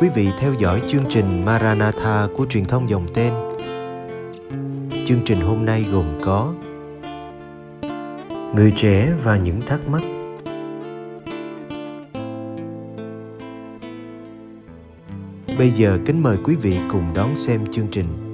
quý vị theo dõi chương trình Maranatha của truyền thông dòng tên. Chương trình hôm nay gồm có Người trẻ và những thắc mắc Bây giờ kính mời quý vị cùng đón xem chương trình.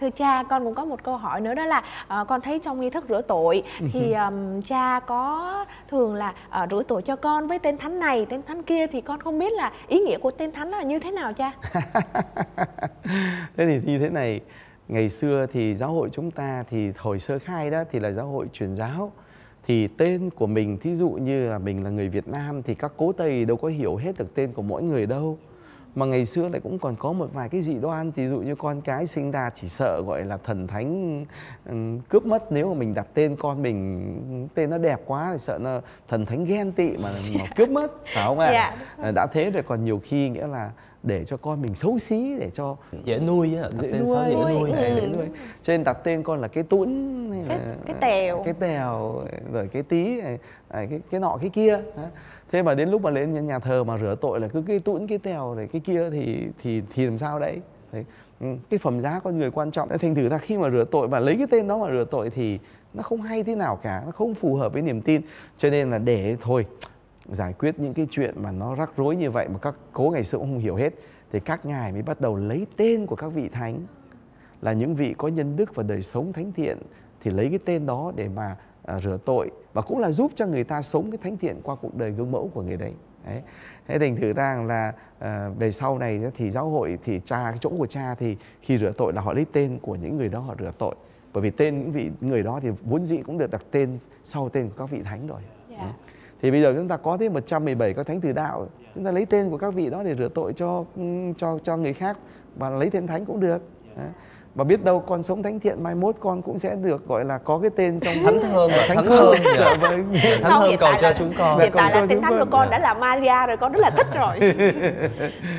Thưa cha, con cũng có một câu hỏi nữa đó là uh, con thấy trong nghi thức rửa tội thì um, cha có thường là uh, rửa tội cho con với tên thánh này, tên thánh kia thì con không biết là ý nghĩa của tên thánh là như thế nào cha? thế thì như thế này, ngày xưa thì giáo hội chúng ta thì hồi sơ khai đó thì là giáo hội truyền giáo. Thì tên của mình thí dụ như là mình là người Việt Nam thì các cố Tây đâu có hiểu hết được tên của mỗi người đâu mà ngày xưa lại cũng còn có một vài cái dị đoan ví dụ như con cái sinh ra chỉ sợ gọi là thần thánh cướp mất nếu mà mình đặt tên con mình tên nó đẹp quá thì sợ nó thần thánh ghen tị mà, mà cướp mất phải không ạ yeah. Dạ. đã thế rồi còn nhiều khi nghĩa là để cho con mình xấu xí để cho dễ nuôi á dễ nuôi dễ nuôi, ừ. dễ nuôi cho nên đặt tên con là cái hay là cái, cái tèo cái tèo rồi cái tí cái cái nọ cái kia thế mà đến lúc mà lên nhà thờ mà rửa tội là cứ cái tũn, cái tèo này, cái kia thì thì thì làm sao đấy? Đấy. Ừ, cái phẩm giá con người quan trọng. Thành thử ra khi mà rửa tội và lấy cái tên đó mà rửa tội thì nó không hay thế nào cả, nó không phù hợp với niềm tin. Cho nên là để thôi, giải quyết những cái chuyện mà nó rắc rối như vậy mà các cố ngày xưa cũng không hiểu hết, thì các ngài mới bắt đầu lấy tên của các vị thánh. Là những vị có nhân đức và đời sống thánh thiện thì lấy cái tên đó để mà à, rửa tội và cũng là giúp cho người ta sống cái thánh thiện qua cuộc đời gương mẫu của người đấy. đấy. Thế thành thử rằng là à, về sau này thì giáo hội thì cha cái chỗ của cha thì khi rửa tội là họ lấy tên của những người đó họ rửa tội bởi vì tên những vị người đó thì vốn dĩ cũng được đặt tên sau tên của các vị thánh rồi. Yeah. Dạ. Ừ. Thì bây giờ chúng ta có tới 117 các thánh tử đạo, chúng ta lấy tên của các vị đó để rửa tội cho cho cho người khác và lấy tên thánh cũng được. Yeah và biết đâu con sống thánh thiện mai mốt con cũng sẽ được gọi là có cái tên trong thánh thơm và thánh, thánh thơm dạ. vâng. thánh không, thơm cầu cho chúng con hiện tại là tên thánh của con đã là Maria rồi con rất là thích rồi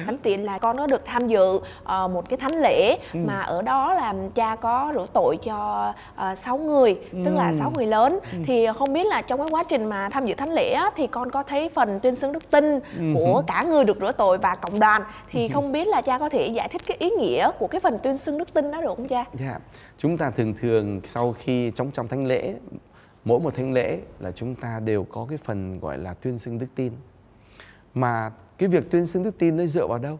thánh tiện là con có được tham dự uh, một cái thánh lễ ừ. mà ở đó là cha có rửa tội cho uh, 6 người ừ. tức là sáu người lớn ừ. thì không biết là trong cái quá trình mà tham dự thánh lễ á, thì con có thấy phần tuyên xưng đức tin ừ. của cả người được rửa tội và cộng đoàn thì ừ. không biết là cha có thể giải thích cái ý nghĩa của cái phần tuyên xưng đức tin đó được không cha? Dạ, chúng ta thường thường sau khi trong trong thánh lễ, mỗi một thánh lễ là chúng ta đều có cái phần gọi là tuyên xưng đức tin. Mà cái việc tuyên xưng đức tin nó dựa vào đâu?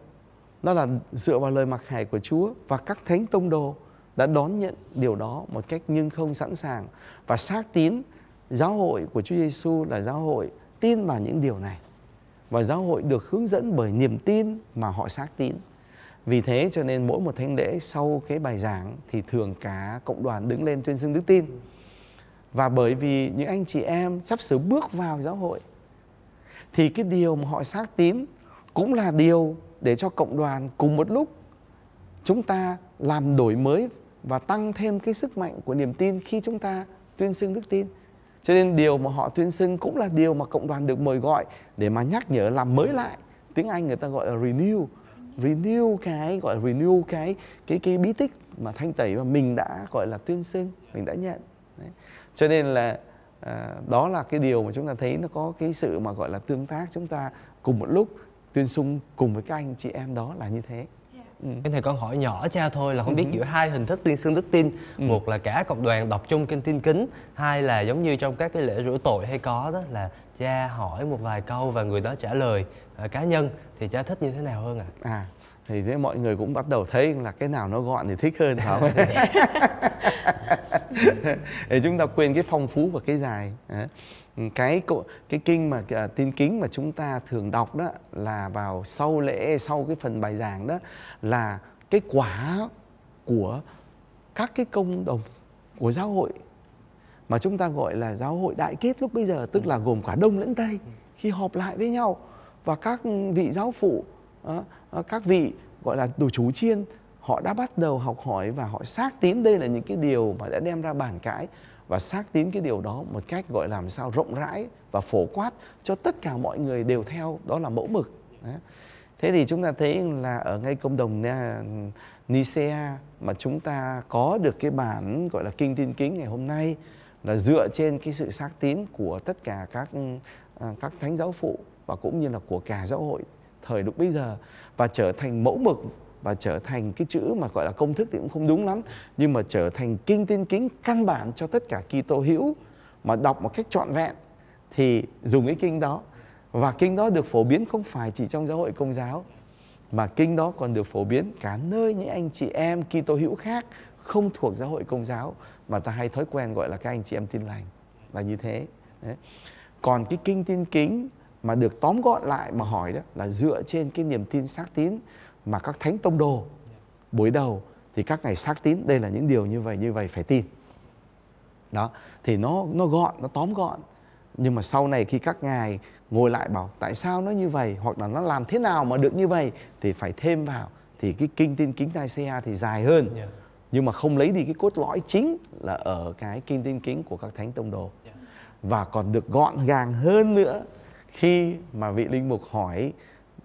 Nó là dựa vào lời mặc khải của Chúa và các thánh tông đồ đã đón nhận điều đó một cách nhưng không sẵn sàng và xác tín giáo hội của Chúa Giêsu là giáo hội tin vào những điều này và giáo hội được hướng dẫn bởi niềm tin mà họ xác tín vì thế cho nên mỗi một thánh lễ sau cái bài giảng thì thường cả cộng đoàn đứng lên tuyên xưng đức tin. Và bởi vì những anh chị em sắp sửa bước vào giáo hội, thì cái điều mà họ xác tín cũng là điều để cho cộng đoàn cùng một lúc chúng ta làm đổi mới và tăng thêm cái sức mạnh của niềm tin khi chúng ta tuyên xưng đức tin. Cho nên điều mà họ tuyên xưng cũng là điều mà cộng đoàn được mời gọi để mà nhắc nhở làm mới lại. Tiếng Anh người ta gọi là renew renew cái gọi là renew cái cái cái bí tích mà thanh tẩy mà mình đã gọi là tuyên xưng mình đã nhận Đấy. cho nên là à, đó là cái điều mà chúng ta thấy nó có cái sự mà gọi là tương tác chúng ta cùng một lúc tuyên xưng cùng với các anh chị em đó là như thế Ừ. Cái này con hỏi nhỏ cha thôi là không biết ừ. giữa hai hình thức tuyên xưng đức tin ừ. Một là cả cộng đoàn đọc chung kinh tin kính Hai là giống như trong các cái lễ rửa tội hay có đó là cha hỏi một vài câu và người đó trả lời à, cá nhân thì cha thích như thế nào hơn ạ à thì thế mọi người cũng bắt đầu thấy là cái nào nó gọn thì thích hơn phải không? Để chúng ta quên cái phong phú và cái dài. Cái cái kinh mà cái, tin kính mà chúng ta thường đọc đó là vào sau lễ sau cái phần bài giảng đó là cái quả của các cái công đồng của giáo hội. Mà chúng ta gọi là giáo hội đại kết lúc bây giờ tức là gồm cả đông lẫn tây khi họp lại với nhau. Và các vị giáo phụ Ờ, ờ, các vị, gọi là, đồ chú chiên, họ đã bắt đầu học hỏi và họ xác tín đây là những cái điều mà đã đem ra bàn cãi và xác tín cái điều đó một cách, gọi làm sao, rộng rãi và phổ quát cho tất cả mọi người đều theo, đó là mẫu mực. Thế thì chúng ta thấy là ở ngay cộng đồng Nicea mà chúng ta có được cái bản, gọi là, kinh tin kính ngày hôm nay là dựa trên cái sự xác tín của tất cả các ờ, các thánh giáo phụ và cũng như là của cả giáo hội thời lúc bây giờ và trở thành mẫu mực và trở thành cái chữ mà gọi là công thức thì cũng không đúng lắm. Nhưng mà trở thành kinh tin kính căn bản cho tất cả Kitô hữu mà đọc một cách trọn vẹn thì dùng cái kinh đó. Và kinh đó được phổ biến không phải chỉ trong giáo hội công giáo, mà kinh đó còn được phổ biến cả nơi những anh chị em Kitô hữu khác không thuộc giáo hội công giáo mà ta hay thói quen gọi là các anh chị em tin lành là như thế. Đấy. còn cái kinh tin kính mà được tóm gọn lại mà hỏi đó là dựa trên cái niềm tin xác tín mà các thánh tông đồ buổi đầu thì các ngài xác tín đây là những điều như vậy như vậy phải tin đó thì nó nó gọn nó tóm gọn nhưng mà sau này khi các ngài ngồi lại bảo tại sao nó như vậy hoặc là nó làm thế nào mà được như vậy thì phải thêm vào thì cái kinh tin kính Nicaea thì dài hơn yeah. nhưng mà không lấy đi cái cốt lõi chính là ở cái kinh tin kính của các thánh tông đồ yeah. và còn được gọn gàng hơn nữa khi mà vị linh mục hỏi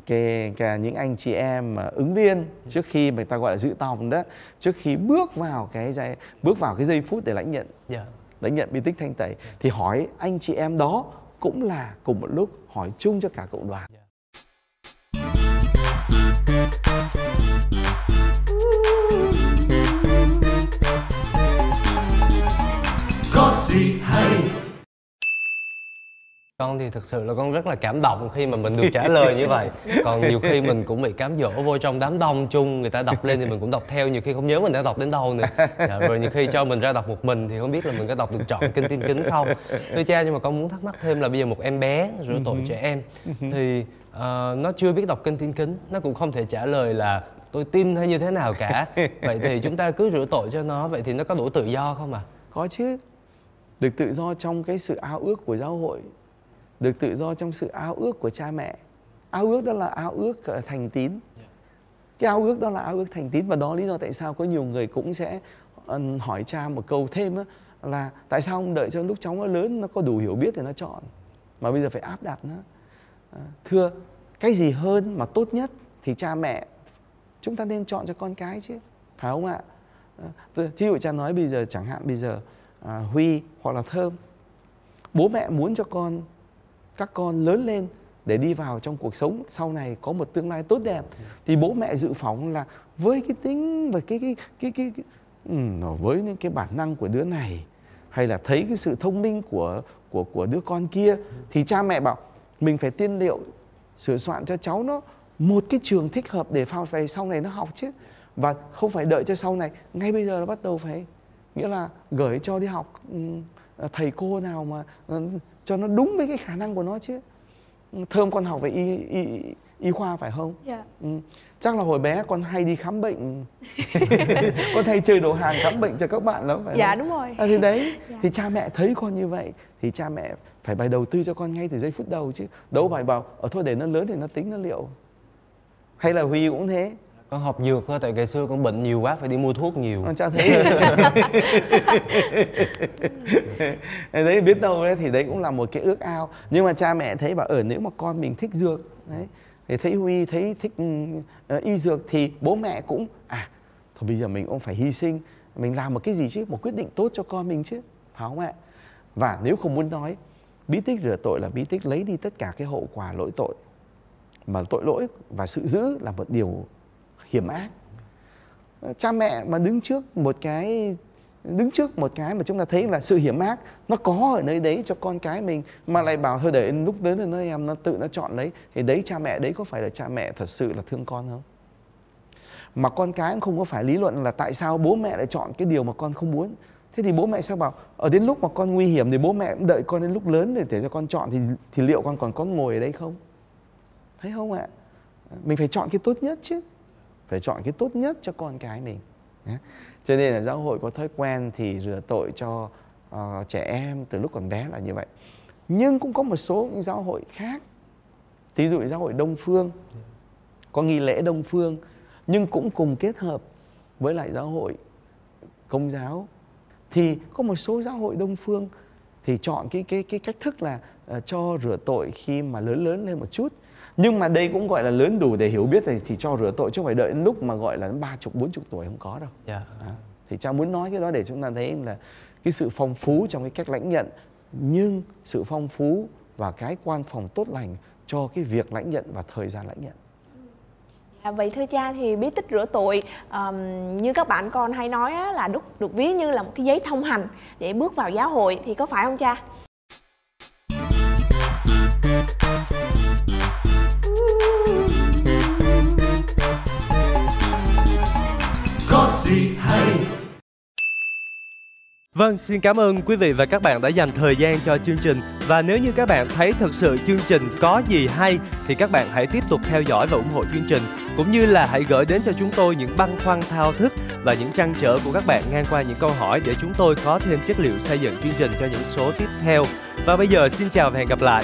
cái, cái những anh chị em mà ứng viên trước khi người ta gọi là dự tòng đó trước khi bước vào cái giây bước vào cái giây phút để lãnh nhận yeah. lãnh nhận bi tích thanh tẩy yeah. thì hỏi anh chị em đó cũng là cùng một lúc hỏi chung cho cả cộng đoàn yeah. Con thì thực sự là con rất là cảm động khi mà mình được trả lời như vậy. Còn nhiều khi mình cũng bị cám dỗ vô trong đám đông chung người ta đọc lên thì mình cũng đọc theo nhiều khi không nhớ mình đã đọc đến đâu nữa. Dạ, rồi nhiều khi cho mình ra đọc một mình thì không biết là mình có đọc được trọn kinh tin kính không. Thưa cha nhưng mà con muốn thắc mắc thêm là bây giờ một em bé rửa tội trẻ em thì uh, nó chưa biết đọc kinh tin kính nó cũng không thể trả lời là tôi tin hay như thế nào cả vậy thì chúng ta cứ rửa tội cho nó vậy thì nó có đủ tự do không à có chứ. Được tự do trong cái sự ao ước của giáo hội được tự do trong sự ao ước của cha mẹ. Ao ước đó là ao ước thành tín. Cái ao ước đó là ao ước thành tín và đó lý do tại sao có nhiều người cũng sẽ hỏi cha một câu thêm đó, là tại sao không đợi cho lúc cháu nó lớn nó có đủ hiểu biết để nó chọn? Mà bây giờ phải áp đặt nó. Ờ, thưa cái gì hơn mà tốt nhất thì cha mẹ chúng ta nên chọn cho con cái chứ phải không ạ? Thí dụ cha nói bây giờ chẳng hạn bây giờ à, huy hoặc là thơm bố mẹ muốn cho con các con lớn lên để đi vào trong cuộc sống sau này có một tương lai tốt đẹp thì bố mẹ dự phòng là với cái tính và cái cái cái cái, cái ừ, với những cái bản năng của đứa này hay là thấy cái sự thông minh của của của đứa con kia thì cha mẹ bảo mình phải tiên liệu sửa soạn cho cháu nó một cái trường thích hợp để phao về sau này nó học chứ. Và không phải đợi cho sau này ngay bây giờ nó bắt đầu phải nghĩa là gửi cho đi học ừ, thầy cô nào mà ừ, cho nó đúng với cái khả năng của nó chứ. Thơm con học về y y y khoa phải không? Dạ. Ừ. chắc là hồi bé con hay đi khám bệnh. Con hay chơi đồ hàng khám bệnh cho các bạn lắm phải dạ không? đúng rồi. À, thì đấy. Dạ. thì cha mẹ thấy con như vậy thì cha mẹ phải bài đầu tư cho con ngay từ giây phút đầu chứ. Đâu phải bảo ở thôi để nó lớn thì nó tính nó liệu. Hay là huy cũng thế. Con học dược thôi tại ngày xưa con bệnh nhiều quá phải đi mua thuốc nhiều. Con cha thấy đấy biết đâu đấy thì đấy cũng là một cái ước ao. Nhưng mà cha mẹ thấy bảo ở nếu mà con mình thích dược đấy thì thấy huy thấy thích uh, y dược thì bố mẹ cũng à thôi bây giờ mình cũng phải hy sinh mình làm một cái gì chứ một quyết định tốt cho con mình chứ. Phải không ạ? Và nếu không muốn nói bí tích rửa tội là bí tích lấy đi tất cả cái hậu quả lỗi tội. Mà tội lỗi và sự giữ là một điều hiểm ác. Ờ, cha mẹ mà đứng trước một cái đứng trước một cái mà chúng ta thấy là sự hiểm ác nó có ở nơi đấy cho con cái mình, mà lại bảo thôi để lúc lớn rồi nó em nó tự nó chọn lấy. Thì đấy, cha mẹ, đấy có phải là cha mẹ thật sự là thương con không? Mà con cái cũng không có phải lý luận là tại sao bố mẹ lại chọn cái điều mà con không muốn. Thế thì bố mẹ sao bảo, ở đến lúc mà con nguy hiểm thì bố mẹ cũng đợi con đến lúc lớn để để cho con chọn thì thì liệu con còn có ngồi ở đây không? Thấy không ạ? Mình phải chọn cái tốt nhất chứ. Phải chọn cái tốt nhất cho con cái mình cho nên là giáo hội có thói quen thì rửa tội cho uh, trẻ em từ lúc còn bé là như vậy. Nhưng cũng có một số những giáo hội khác. Thí dụ giáo hội đông phương có nghi lễ đông phương nhưng cũng cùng kết hợp với lại giáo hội công giáo. Thì có một số giáo hội đông phương thì chọn cái cái cái cách thức là uh, cho rửa tội khi mà lớn lớn lên một chút nhưng mà đây cũng gọi là lớn đủ để hiểu biết thì, thì cho rửa tội chứ không phải đợi đến lúc mà gọi là ba chục bốn chục tuổi không có đâu yeah. Dạ. à, thì cha muốn nói cái đó để chúng ta thấy là cái sự phong phú trong cái cách lãnh nhận nhưng sự phong phú và cái quan phòng tốt lành cho cái việc lãnh nhận và thời gian lãnh nhận À, vậy thưa cha thì bí tích rửa tội um, như các bạn con hay nói á, là đúc được ví như là một cái giấy thông hành để bước vào giáo hội thì có phải không cha? Vâng, xin cảm ơn quý vị và các bạn đã dành thời gian cho chương trình. Và nếu như các bạn thấy thực sự chương trình có gì hay Thì các bạn hãy tiếp tục theo dõi và ủng hộ chương trình. Cũng như là hãy gửi đến cho chúng tôi những băn khoăn thao thức Và những trăn trở của các bạn ngang qua những câu hỏi Để chúng tôi có thêm chất liệu xây dựng chương trình cho những số tiếp theo. Và bây giờ xin chào và hẹn gặp lại.